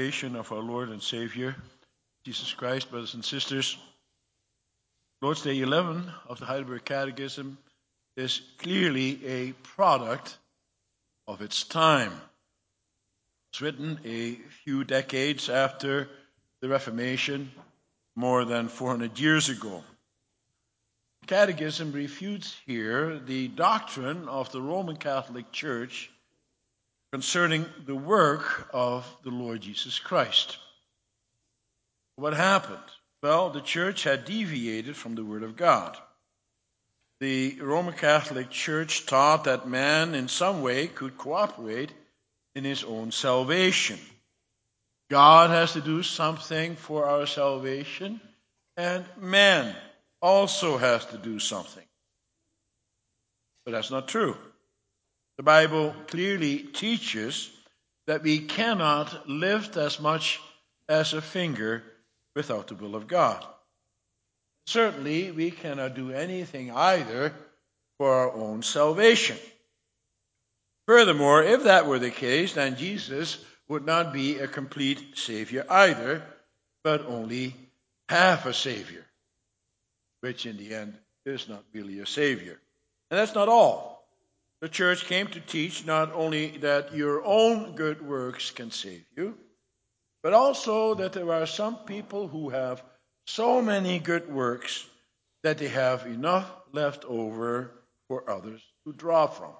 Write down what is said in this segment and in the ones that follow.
Of our Lord and Savior, Jesus Christ, brothers and sisters. Lord's Day 11 of the Heidelberg Catechism is clearly a product of its time. It's written a few decades after the Reformation, more than 400 years ago. The Catechism refutes here the doctrine of the Roman Catholic Church concerning the work of the Lord Jesus Christ. What happened? Well, the church had deviated from the Word of God. The Roman Catholic Church taught that man in some way could cooperate in his own salvation. God has to do something for our salvation, and man also has to do something. But that's not true. The Bible clearly teaches that we cannot lift as much as a finger without the will of God. Certainly, we cannot do anything either for our own salvation. Furthermore, if that were the case, then Jesus would not be a complete Savior either, but only half a Savior, which in the end is not really a Savior. And that's not all the church came to teach not only that your own good works can save you, but also that there are some people who have so many good works that they have enough left over for others to draw from.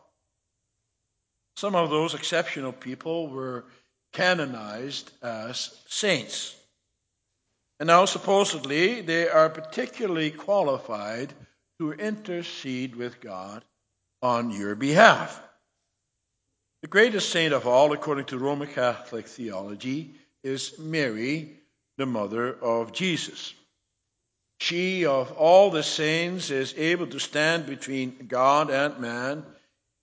Some of those exceptional people were canonized as saints. And now, supposedly, they are particularly qualified to intercede with God on your behalf. The greatest saint of all, according to Roman Catholic theology, is Mary, the mother of Jesus. She, of all the saints, is able to stand between God and man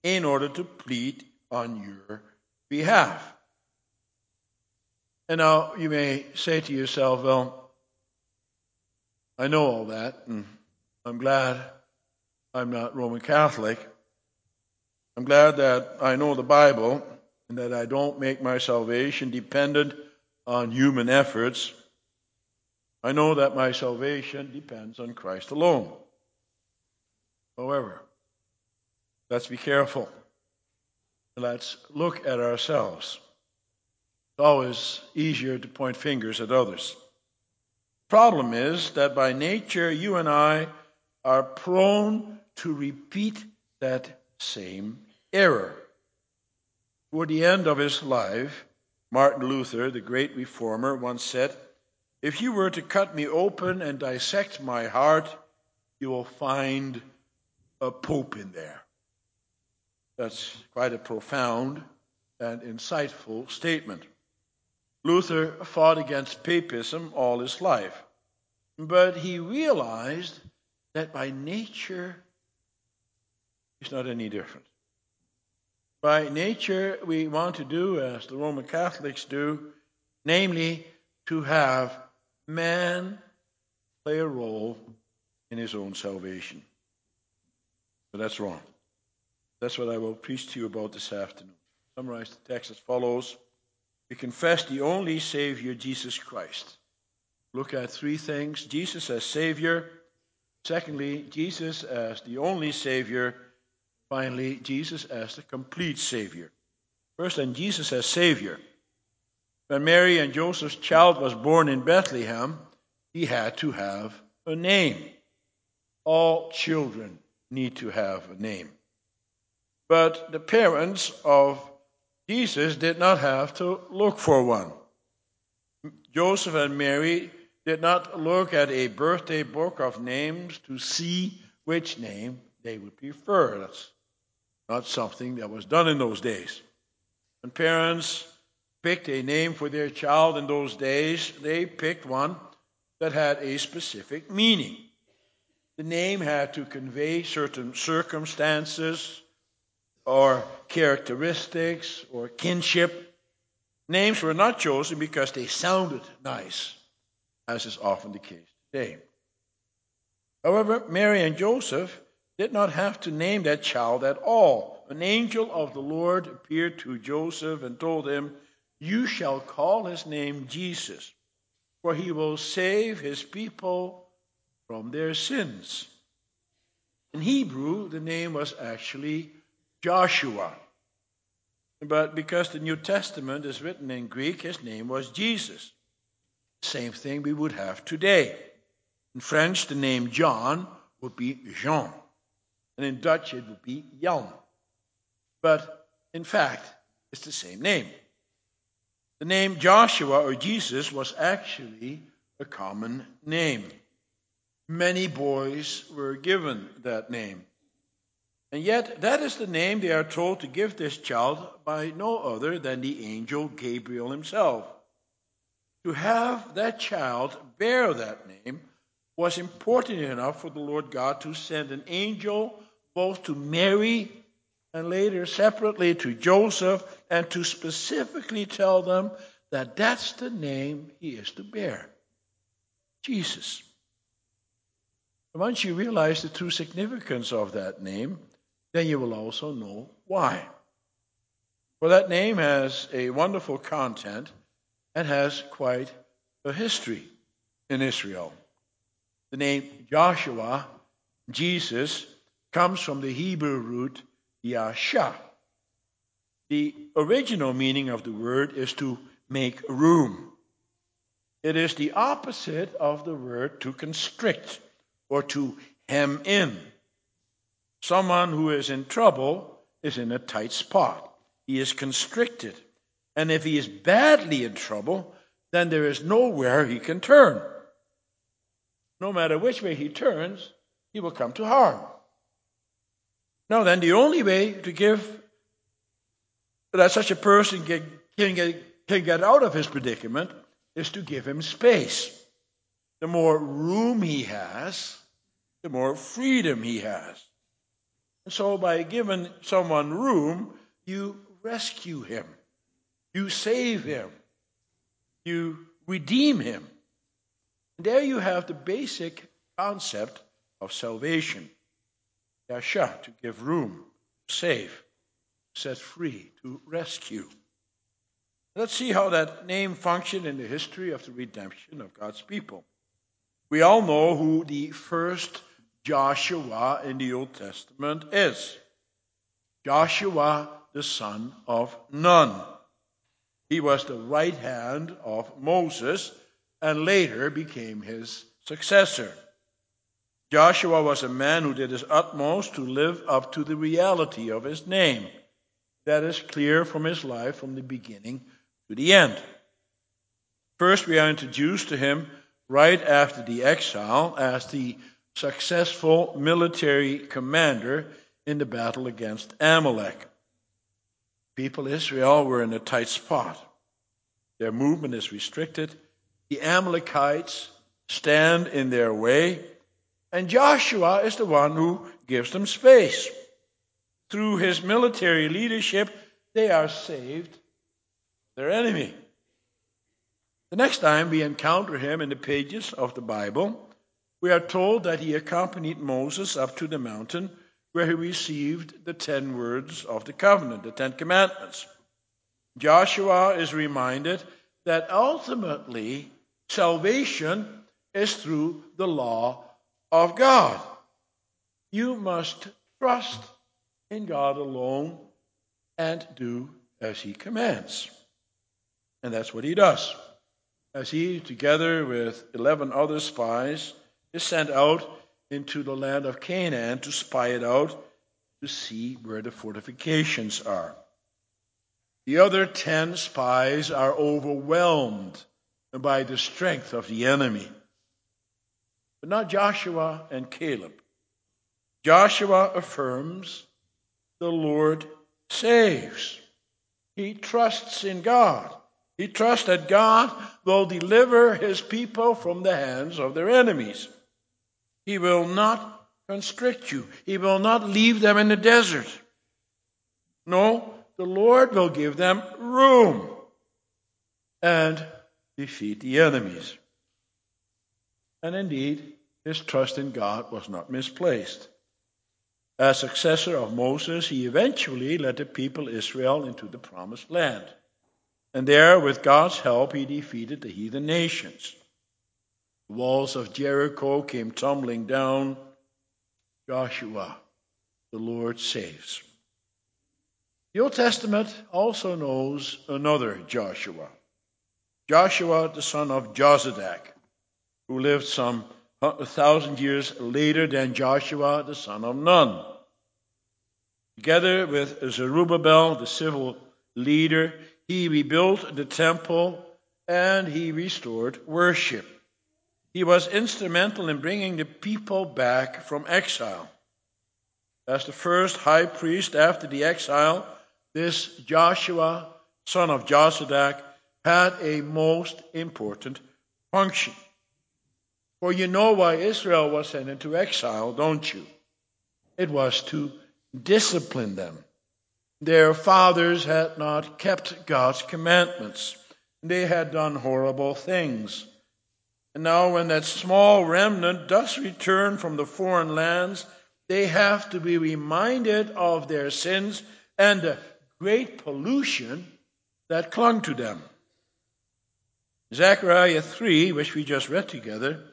in order to plead on your behalf. And now you may say to yourself, well, I know all that, and I'm glad I'm not Roman Catholic. I'm glad that I know the Bible and that I don't make my salvation dependent on human efforts. I know that my salvation depends on Christ alone. However, let's be careful. Let's look at ourselves. It's always easier to point fingers at others. Problem is that by nature, you and I are prone to repeat that same error. Toward the end of his life, Martin Luther, the great reformer, once said, If you were to cut me open and dissect my heart, you will find a pope in there. That's quite a profound and insightful statement. Luther fought against papism all his life, but he realized that by nature he's not any different. By nature, we want to do as the Roman Catholics do, namely, to have man play a role in his own salvation. But that's wrong. That's what I will preach to you about this afternoon. Summarize the text as follows. We confess the only Savior, Jesus Christ. Look at three things Jesus as Savior. Secondly, Jesus as the only Savior. Finally, Jesus as the complete Savior. First, then, Jesus as Savior. When Mary and Joseph's child was born in Bethlehem, he had to have a name. All children need to have a name. But the parents of Jesus did not have to look for one. Joseph and Mary did not look at a birthday book of names to see which name they would prefer. That's not something that was done in those days. When parents picked a name for their child in those days, they picked one that had a specific meaning. The name had to convey certain circumstances or characteristics or kinship. Names were not chosen because they sounded nice, as is often the case today. However, Mary and Joseph did not have to name that child at all. An angel of the Lord appeared to Joseph and told him, You shall call his name Jesus, for he will save his people from their sins. In Hebrew, the name was actually Joshua. But because the New Testament is written in Greek, his name was Jesus. Same thing we would have today. In French, the name John would be Jean. And in Dutch, it would be Jan. But in fact, it's the same name. The name Joshua or Jesus was actually a common name. Many boys were given that name. And yet, that is the name they are told to give this child by no other than the angel Gabriel himself. To have that child bear that name was important enough for the Lord God to send an angel both to Mary and later separately to Joseph and to specifically tell them that that's the name he is to bear Jesus. Once you realize the true significance of that name, then you will also know why. For that name has a wonderful content and has quite a history in Israel. The name Joshua, Jesus, comes from the Hebrew root Yasha. The original meaning of the word is to make room. It is the opposite of the word to constrict or to hem in. Someone who is in trouble is in a tight spot. He is constricted. And if he is badly in trouble, then there is nowhere he can turn. No matter which way he turns, he will come to harm. Now, then, the only way to give that such a person can, can, get, can get out of his predicament is to give him space. The more room he has, the more freedom he has. And so, by giving someone room, you rescue him, you save him, you redeem him. And there you have the basic concept of salvation. Yasha, to give room, save, set free, to rescue. Let's see how that name functioned in the history of the redemption of God's people. We all know who the first Joshua in the Old Testament is. Joshua, the son of Nun. He was the right hand of Moses and later became his successor. Joshua was a man who did his utmost to live up to the reality of his name. That is clear from his life from the beginning to the end. First, we are introduced to him right after the exile as the successful military commander in the battle against Amalek. People Israel were in a tight spot. Their movement is restricted. The Amalekites stand in their way and Joshua is the one who gives them space. Through his military leadership, they are saved their enemy. The next time we encounter him in the pages of the Bible, we are told that he accompanied Moses up to the mountain where he received the ten words of the covenant, the Ten Commandments. Joshua is reminded that ultimately salvation is through the law of God. You must trust in God alone and do as He commands. And that's what He does. As He, together with 11 other spies, is sent out into the land of Canaan to spy it out to see where the fortifications are. The other 10 spies are overwhelmed by the strength of the enemy but not Joshua and Caleb. Joshua affirms the Lord saves. He trusts in God. He trusts that God will deliver his people from the hands of their enemies. He will not constrict you. He will not leave them in the desert. No, the Lord will give them room and defeat the enemies. And indeed, his trust in God was not misplaced. As successor of Moses, he eventually led the people Israel into the promised land. And there, with God's help, he defeated the heathen nations. The walls of Jericho came tumbling down. Joshua, the Lord saves. The Old Testament also knows another Joshua. Joshua, the son of Jozadak, who lived some thousand years later than Joshua, the son of Nun. Together with Zerubbabel, the civil leader, he rebuilt the temple and he restored worship. He was instrumental in bringing the people back from exile. As the first high priest after the exile, this Joshua, son of Jozadak, had a most important function. For you know why Israel was sent into exile, don't you? It was to discipline them. Their fathers had not kept God's commandments. They had done horrible things. And now, when that small remnant does return from the foreign lands, they have to be reminded of their sins and the great pollution that clung to them. Zechariah 3, which we just read together,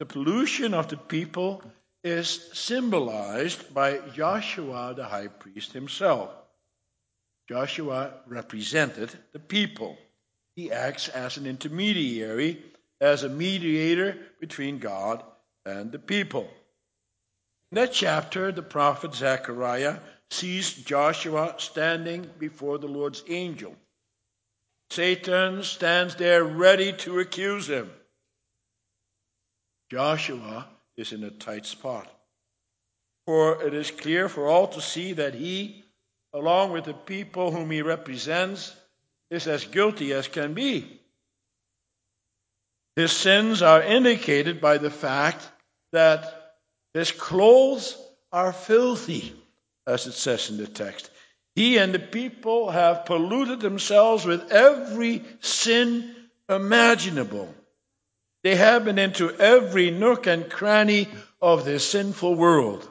the pollution of the people is symbolized by Joshua the high priest himself. Joshua represented the people. He acts as an intermediary, as a mediator between God and the people. In that chapter, the prophet Zechariah sees Joshua standing before the Lord's angel. Satan stands there ready to accuse him. Joshua is in a tight spot. For it is clear for all to see that he, along with the people whom he represents, is as guilty as can be. His sins are indicated by the fact that his clothes are filthy, as it says in the text. He and the people have polluted themselves with every sin imaginable. They have been into every nook and cranny of this sinful world.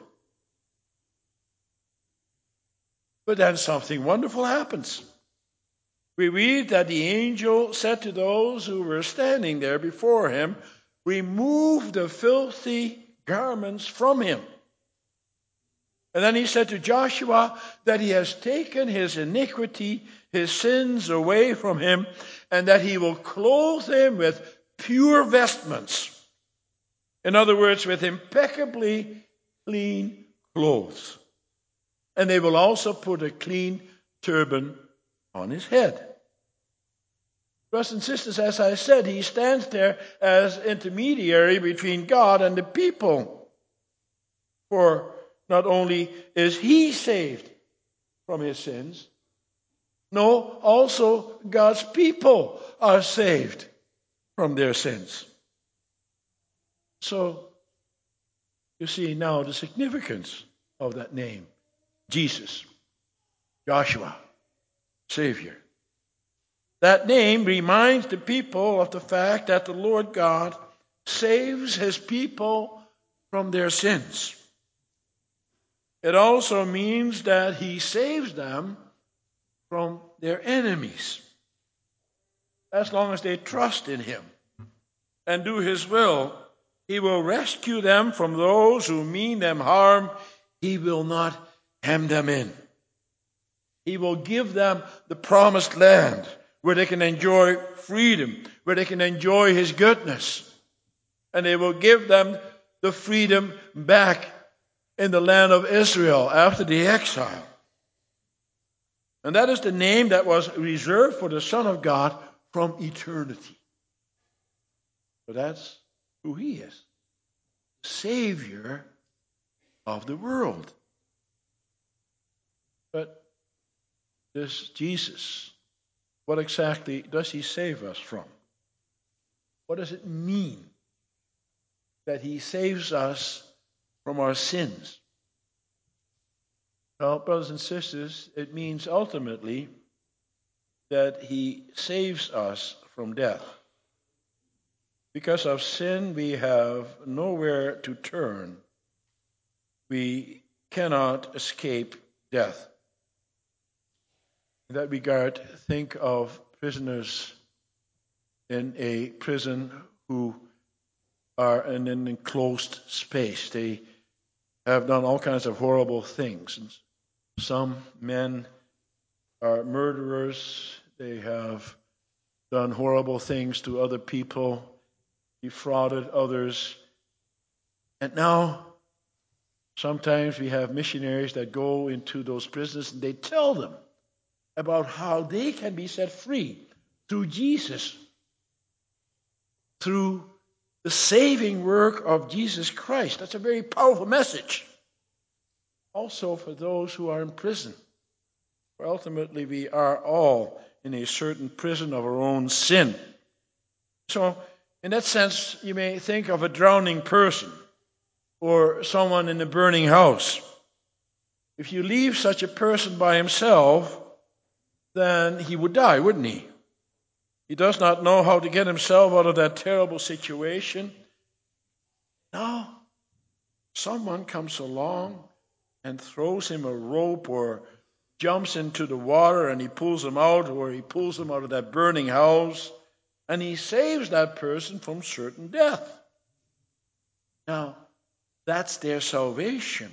But then something wonderful happens. We read that the angel said to those who were standing there before him, Remove the filthy garments from him. And then he said to Joshua that he has taken his iniquity, his sins away from him, and that he will clothe him with pure vestments. In other words, with impeccably clean clothes. And they will also put a clean turban on his head. Brothers and sisters, as I said, he stands there as intermediary between God and the people. For not only is he saved from his sins, no, also God's people are saved from their sins. So, you see now the significance of that name Jesus, Joshua, Savior. That name reminds the people of the fact that the Lord God saves his people from their sins. It also means that he saves them from their enemies as long as they trust in him and do his will. He will rescue them from those who mean them harm. He will not hem them in. He will give them the promised land where they can enjoy freedom, where they can enjoy his goodness. And he will give them the freedom back in the land of Israel after the exile. And that is the name that was reserved for the Son of God from eternity. But that's who he is The Savior of the world. But this Jesus, what exactly does he save us from? What does it mean that he saves us from our sins? Well, brothers and sisters, it means ultimately that he saves us from death. Because of sin, we have nowhere to turn. We cannot escape death. In that regard, think of prisoners in a prison who are in an enclosed space. They have done all kinds of horrible things. Some men are murderers. They have done horrible things to other people, defrauded others. And now, sometimes we have missionaries that go into those prisons and they tell them about how they can be set free through Jesus, through the saving work of Jesus Christ. That's a very powerful message. Also, for those who are in prison. For ultimately, we are all in a certain prison of our own sin. So, in that sense, you may think of a drowning person or someone in a burning house. If you leave such a person by himself, then he would die, wouldn't he? He does not know how to get himself out of that terrible situation. Now, someone comes along and throws him a rope or jumps into the water and he pulls him out or he pulls him out of that burning house and he saves that person from certain death. Now, that's their salvation.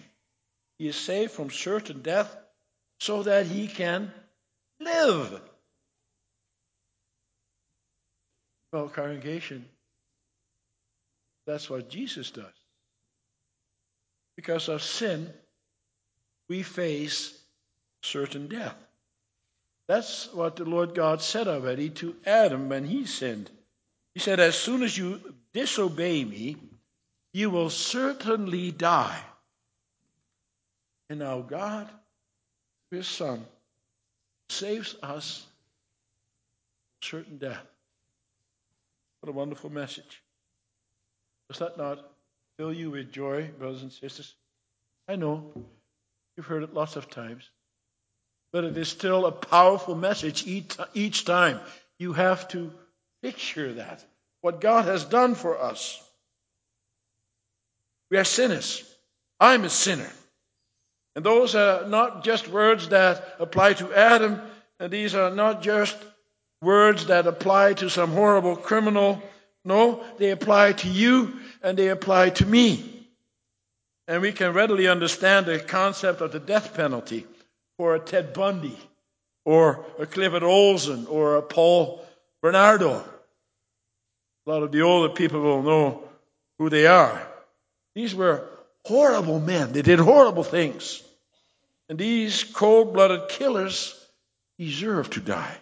He is saved from certain death so that he can live. Well, congregation, that's what Jesus does. Because of sin, we face certain death. That's what the Lord God said already to Adam when he sinned. He said, As soon as you disobey me, you will certainly die. And now God, his Son, saves us from certain death. What a wonderful message. Does that not fill you with joy, brothers and sisters? I know you've heard it lots of times, but it is still a powerful message each, each time. You have to picture that, what God has done for us. We are sinners. I'm a sinner. And those are not just words that apply to Adam, and these are not just words that apply to some horrible criminal. No, they apply to you and they apply to me. And we can readily understand the concept of the death penalty for a Ted Bundy or a Clifford Olson or a Paul Bernardo. A lot of the older people will know who they are. These were horrible men. They did horrible things. And these cold blooded killers deserve to die.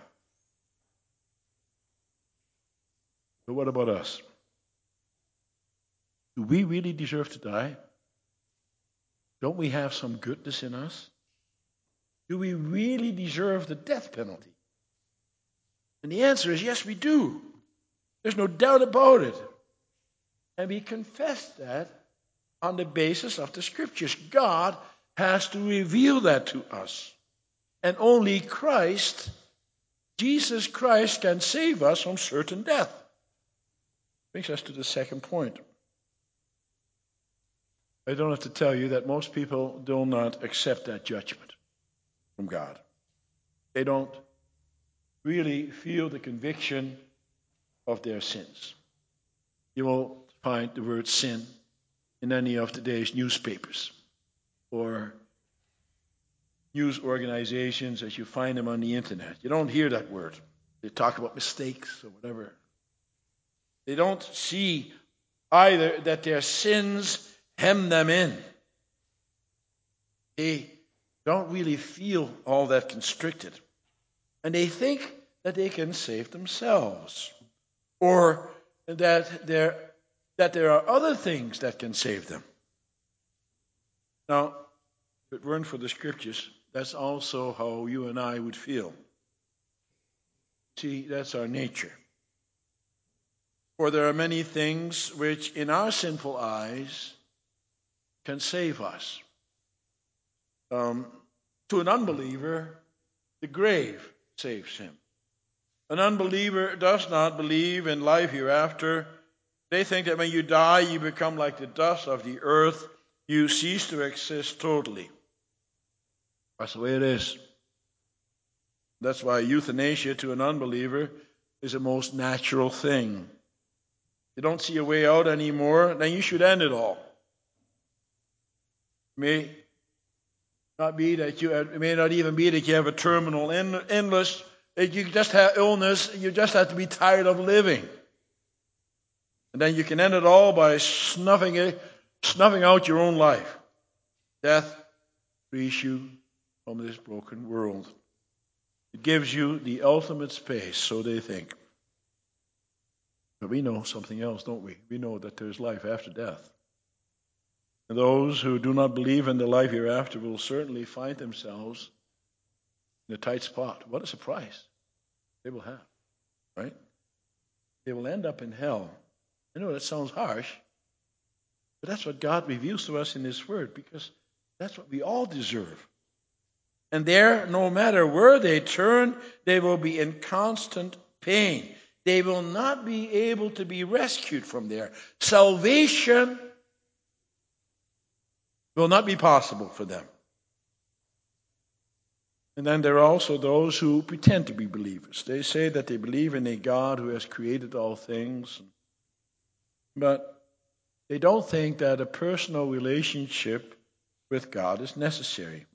But what about us? Do we really deserve to die? Don't we have some goodness in us? Do we really deserve the death penalty? And the answer is yes, we do. There's no doubt about it. And we confess that on the basis of the scriptures. God has to reveal that to us. And only Christ, Jesus Christ, can save us from certain death. Brings us to the second point. I don't have to tell you that most people do not accept that judgment from God. They don't really feel the conviction of their sins. You will find the word sin in any of today's newspapers or news organizations as you find them on the internet. You don't hear that word. They talk about mistakes or whatever. They don't see either that their sins hem them in. They don't really feel all that constricted. And they think that they can save themselves. Or that there, that there are other things that can save them. Now, if it weren't for the scriptures, that's also how you and I would feel. See, that's our nature. For there are many things which, in our sinful eyes, can save us. Um, to an unbeliever, the grave saves him. An unbeliever does not believe in life hereafter. They think that when you die, you become like the dust of the earth. You cease to exist totally. That's the way it is. That's why euthanasia to an unbeliever is the most natural thing. You don't see a way out anymore, then you should end it all. May not be that you it may not even be that you have a terminal illness, you just have illness, you just have to be tired of living. And then you can end it all by snuffing it, snuffing out your own life. Death frees you from this broken world. It gives you the ultimate space, so they think. But we know something else, don't we? We know that there's life after death. Those who do not believe in the life hereafter will certainly find themselves in a tight spot. What a surprise they will have, right? They will end up in hell I know that sounds harsh, but that's what God reveals to us in His Word because that's what we all deserve. And there, no matter where they turn, they will be in constant pain. They will not be able to be rescued from there. Salvation will not be possible for them. And then there are also those who pretend to be believers. They say that they believe in a God who has created all things but they don't think that a personal relationship with God is necessary.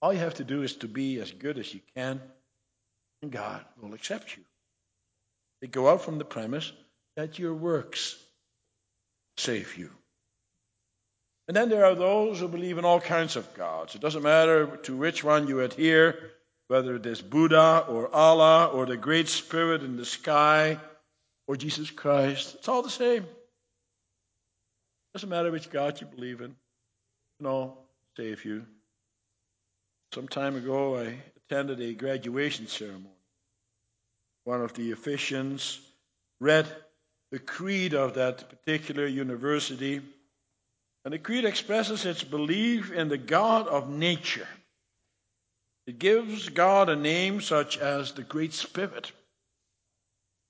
All you have to do is to be as good as you can, and God will accept you. They go out from the premise that your works save you. And then there are those who believe in all kinds of gods. It doesn't matter to which one you adhere, whether it is Buddha or Allah or the Great Spirit in the sky or Jesus Christ. It's all the same. It Doesn't matter which God you believe in. No, save you. Some time ago, I attended a graduation ceremony. One of the officiants read the creed of that particular university, and the creed expresses its belief in the God of nature. It gives God a name such as the Great Spirit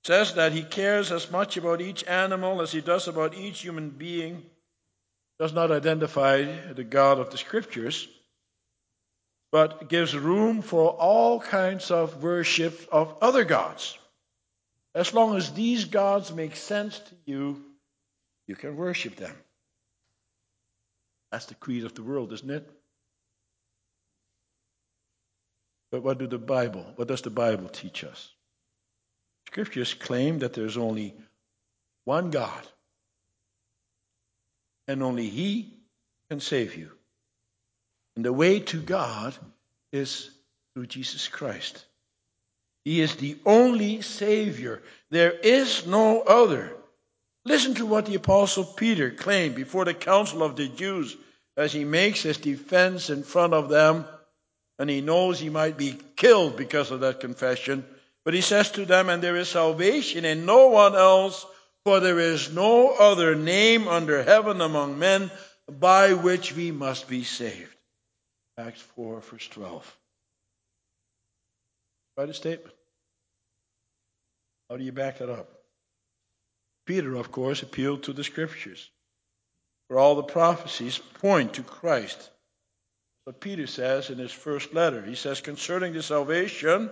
says that he cares as much about each animal as he does about each human being, does not identify the God of the scriptures, but gives room for all kinds of worship of other gods. As long as these gods make sense to you, you can worship them. That's the creed of the world, isn't it? But what do the Bible, what does the Bible teach us? Scriptures claim that there's only one God, and only He can save you. And the way to God is through Jesus Christ. He is the only Savior. There is no other. Listen to what the Apostle Peter claimed before the council of the Jews as he makes his defense in front of them, and he knows he might be killed because of that confession. But he says to them, And there is salvation in no one else, for there is no other name under heaven among men by which we must be saved. Acts 4, verse 12. Quite a statement. How do you back that up? Peter, of course, appealed to the scriptures, for all the prophecies point to Christ. But Peter says in his first letter, he says, concerning the salvation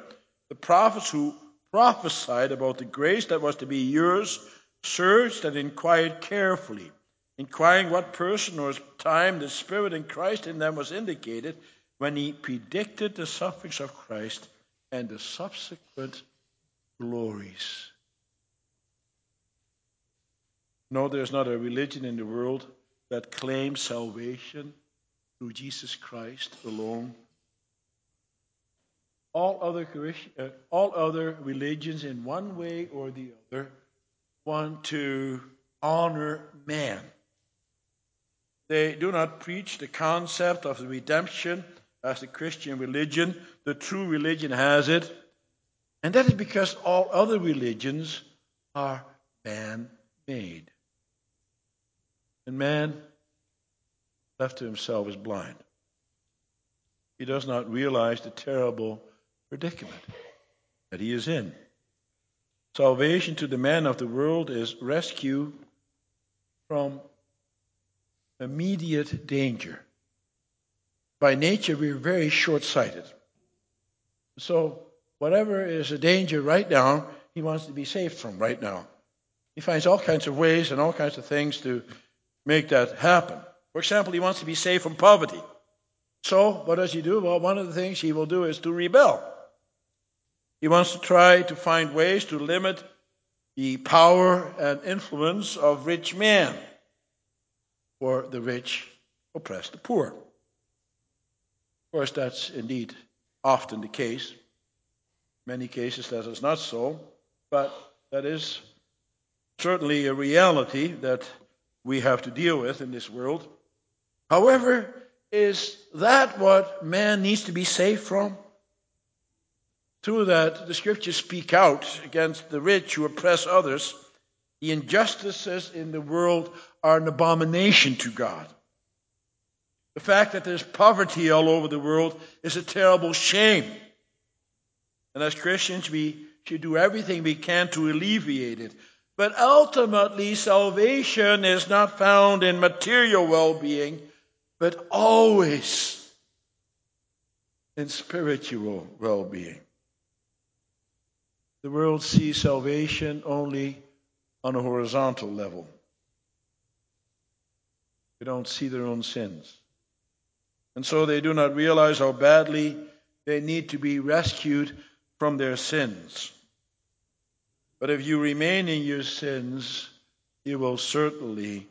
the prophets who prophesied about the grace that was to be yours searched and inquired carefully, inquiring what person or time the Spirit in Christ in them was indicated when he predicted the sufferings of Christ and the subsequent glories. No, there's not a religion in the world that claims salvation through Jesus Christ alone all other, uh, all other religions, in one way or the other, want to honor man. They do not preach the concept of redemption as the Christian religion. The true religion has it. And that is because all other religions are man made. And man, left to himself, is blind. He does not realize the terrible predicament that he is in. Salvation to the man of the world is rescue from immediate danger. By nature, we are very short sighted. So, whatever is a danger right now, he wants to be saved from right now. He finds all kinds of ways and all kinds of things to make that happen. For example, he wants to be saved from poverty. So, what does he do? Well, one of the things he will do is to rebel. He wants to try to find ways to limit the power and influence of rich men, for the rich oppress the poor. Of course, that's indeed often the case. Many cases that is not so, but that is certainly a reality that we have to deal with in this world. However, is that what man needs to be saved from? Through that, the scriptures speak out against the rich who oppress others. The injustices in the world are an abomination to God. The fact that there's poverty all over the world is a terrible shame. And as Christians, we should do everything we can to alleviate it. But ultimately, salvation is not found in material well being, but always in spiritual well being. The world sees salvation only on a horizontal level. They don't see their own sins. And so they do not realize how badly they need to be rescued from their sins. But if you remain in your sins, you will certainly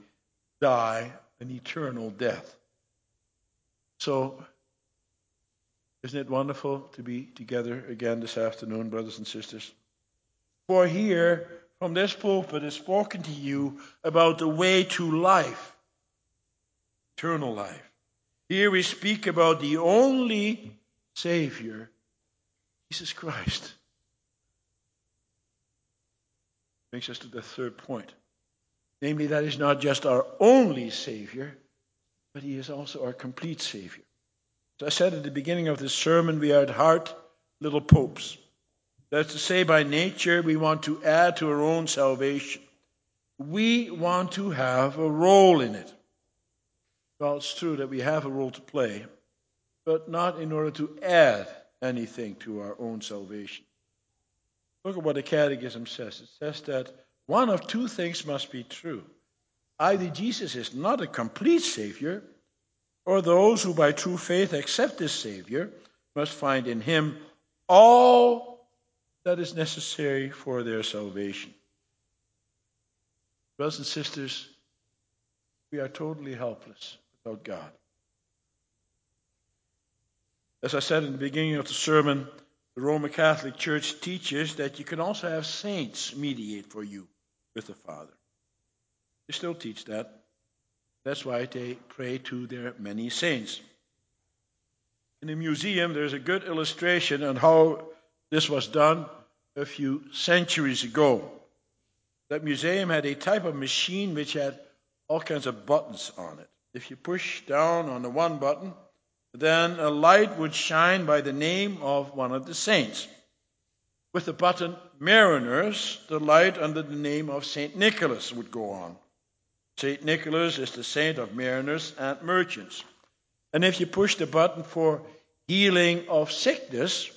die an eternal death. So, isn't it wonderful to be together again this afternoon, brothers and sisters? For here, from this pulpit, is spoken to you about the way to life, eternal life. Here we speak about the only Savior, Jesus Christ. Brings us to the third point. Namely, that is not just our only Savior, but He is also our complete Savior. As I said at the beginning of this sermon, we are at heart little popes. That's to say, by nature, we want to add to our own salvation. We want to have a role in it. Well, it's true that we have a role to play, but not in order to add anything to our own salvation. Look at what the Catechism says. It says that one of two things must be true. Either Jesus is not a complete Savior, or those who by true faith accept this Savior must find in Him all that is necessary for their salvation. Brothers and sisters, we are totally helpless without God. As I said in the beginning of the sermon, the Roman Catholic Church teaches that you can also have saints mediate for you with the Father. They still teach that. That's why they pray to their many saints. In the museum, there's a good illustration on how this was done a few centuries ago. That museum had a type of machine which had all kinds of buttons on it. If you push down on the one button, then a light would shine by the name of one of the saints. With the button Mariners, the light under the name of St. Nicholas would go on. St. Nicholas is the saint of mariners and merchants. And if you push the button for healing of sickness,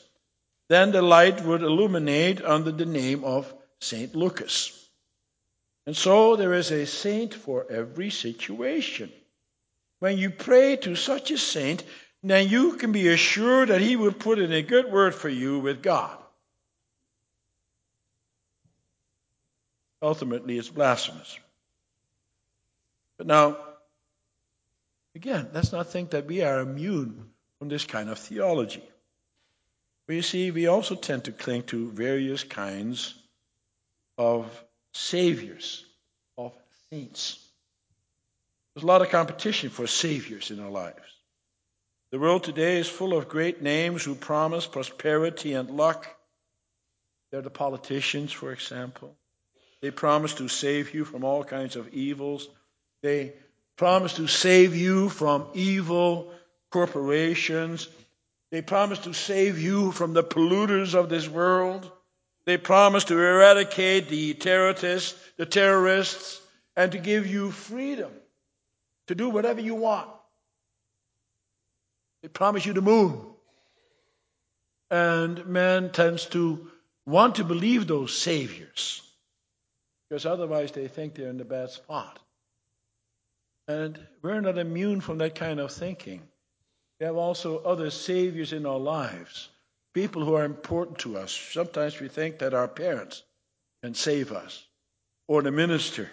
then the light would illuminate under the name of St. Lucas. And so there is a saint for every situation. When you pray to such a saint, then you can be assured that he will put in a good word for you with God. Ultimately, it's blasphemous. But now, again, let's not think that we are immune from this kind of theology. But you see, we also tend to cling to various kinds of saviors, of saints. There's a lot of competition for saviors in our lives. The world today is full of great names who promise prosperity and luck. They're the politicians, for example. They promise to save you from all kinds of evils they promise to save you from evil corporations. They promise to save you from the polluters of this world. They promise to eradicate the terrorists, the terrorists, and to give you freedom to do whatever you want. They promise you the moon. And man tends to want to believe those saviors because otherwise they think they're in the bad spot. And we're not immune from that kind of thinking. We have also other saviors in our lives, people who are important to us. Sometimes we think that our parents can save us or the minister.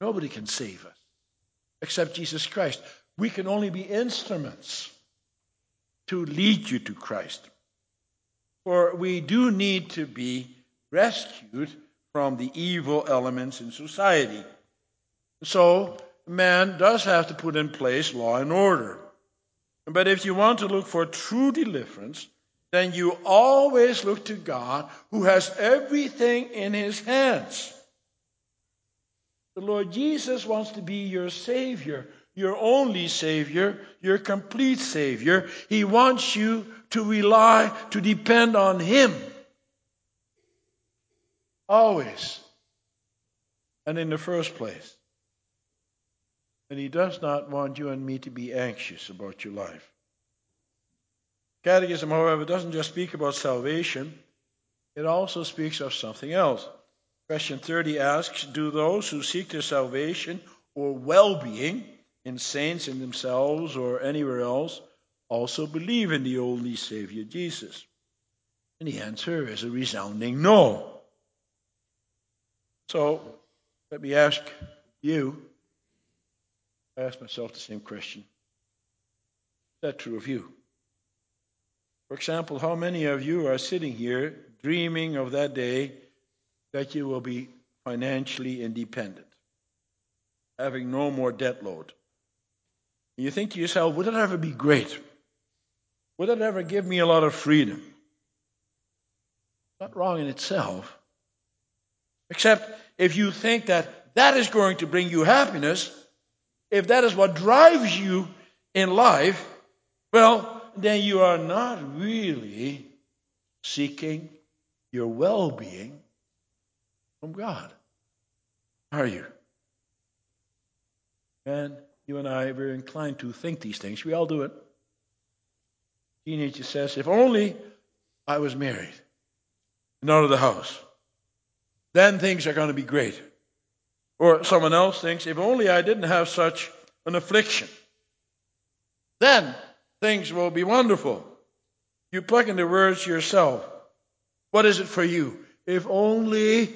Nobody can save us except Jesus Christ. We can only be instruments to lead you to Christ. For we do need to be rescued from the evil elements in society. So, man does have to put in place law and order. But if you want to look for true deliverance, then you always look to God who has everything in his hands. The Lord Jesus wants to be your Savior, your only Savior, your complete Savior. He wants you to rely, to depend on Him. Always. And in the first place. And He does not want you and me to be anxious about your life. Catechism, however, doesn't just speak about salvation, it also speaks of something else. Question 30 asks Do those who seek their salvation or well being in saints in themselves or anywhere else also believe in the only Savior Jesus? And the answer is a resounding no. So let me ask you, I ask myself the same question. Is that true of you? For example, how many of you are sitting here dreaming of that day that you will be financially independent, having no more debt load? You think to yourself, would it ever be great? Would it ever give me a lot of freedom? Not wrong in itself. Except if you think that that is going to bring you happiness, if that is what drives you in life, well, then you are not really seeking your well being from God, are you? And you and I, we're inclined to think these things. We all do it. Teenager says, if only I was married and out of the house, then things are going to be great. Or someone else thinks, if only I didn't have such an affliction, then things will be wonderful. You plug in the words yourself. What is it for you? If only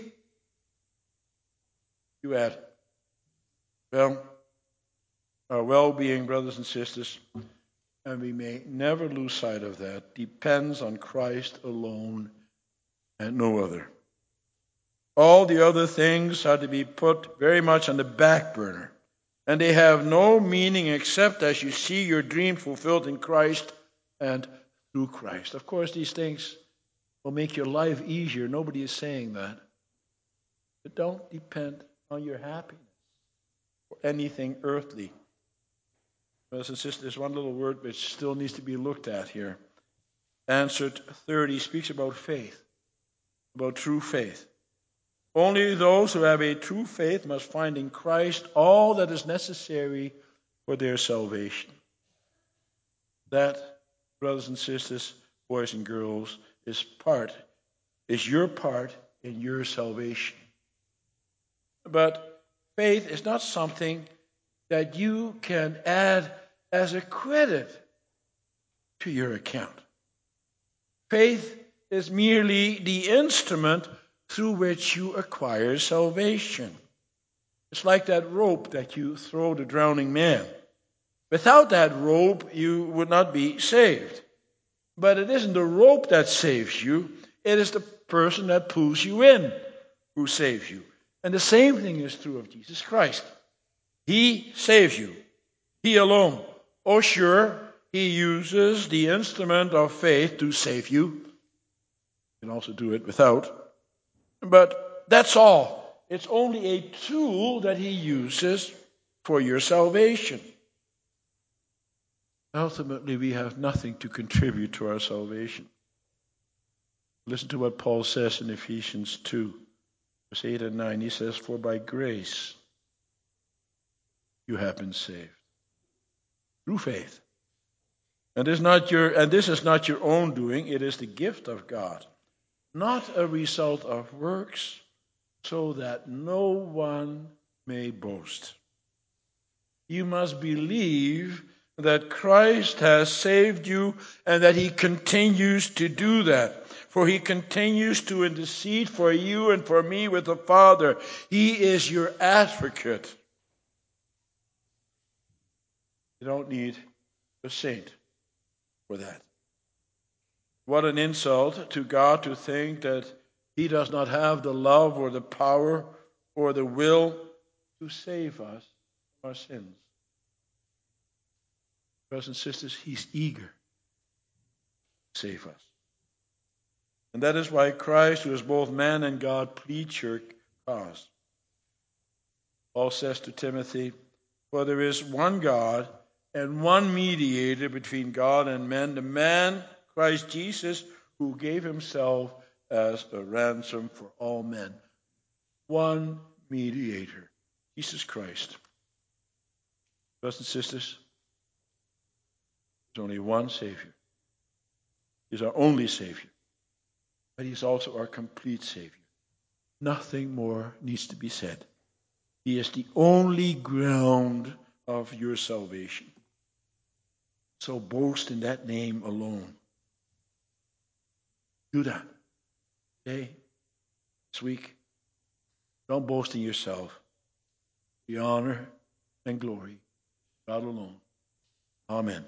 you add, well, our well being, brothers and sisters, and we may never lose sight of that, depends on Christ alone and no other. All the other things are to be put very much on the back burner, and they have no meaning except as you see your dream fulfilled in Christ and through Christ. Of course, these things will make your life easier. Nobody is saying that. But don't depend on your happiness or anything earthly. Brothers and sisters, there's one little word which still needs to be looked at here. Answered 30 speaks about faith, about true faith. Only those who have a true faith must find in Christ all that is necessary for their salvation. That, brothers and sisters, boys and girls, is part, is your part in your salvation. But faith is not something that you can add as a credit to your account. Faith is merely the instrument through which you acquire salvation. It's like that rope that you throw the drowning man. Without that rope, you would not be saved. But it isn't the rope that saves you, it is the person that pulls you in who saves you. And the same thing is true of Jesus Christ. He saves you. He alone. Oh, sure, He uses the instrument of faith to save you. You can also do it without. But that's all. It's only a tool that he uses for your salvation. Ultimately, we have nothing to contribute to our salvation. Listen to what Paul says in Ephesians 2, verse 8 and 9. He says, For by grace you have been saved through faith. And this, not your, and this is not your own doing, it is the gift of God, not a result of works, so that no one may boast. You must believe that Christ has saved you and that he continues to do that. For he continues to intercede for you and for me with the Father. He is your advocate. You don't need a saint for that. What an insult to God to think that He does not have the love or the power or the will to save us from our sins. Brothers and sisters, He's eager to save us. And that is why Christ, who is both man and God, pleads your cause. Paul says to Timothy, For there is one God and one mediator between God and men, the man, Christ Jesus, who gave himself as a ransom for all men. One mediator, Jesus Christ. Brothers and sisters, there's only one Savior. He's our only Savior, but He's also our complete Savior. Nothing more needs to be said. He is the only ground of your salvation. So boast in that name alone. Do that. Today, this week, don't boast in yourself. The honor and glory, God alone. Amen.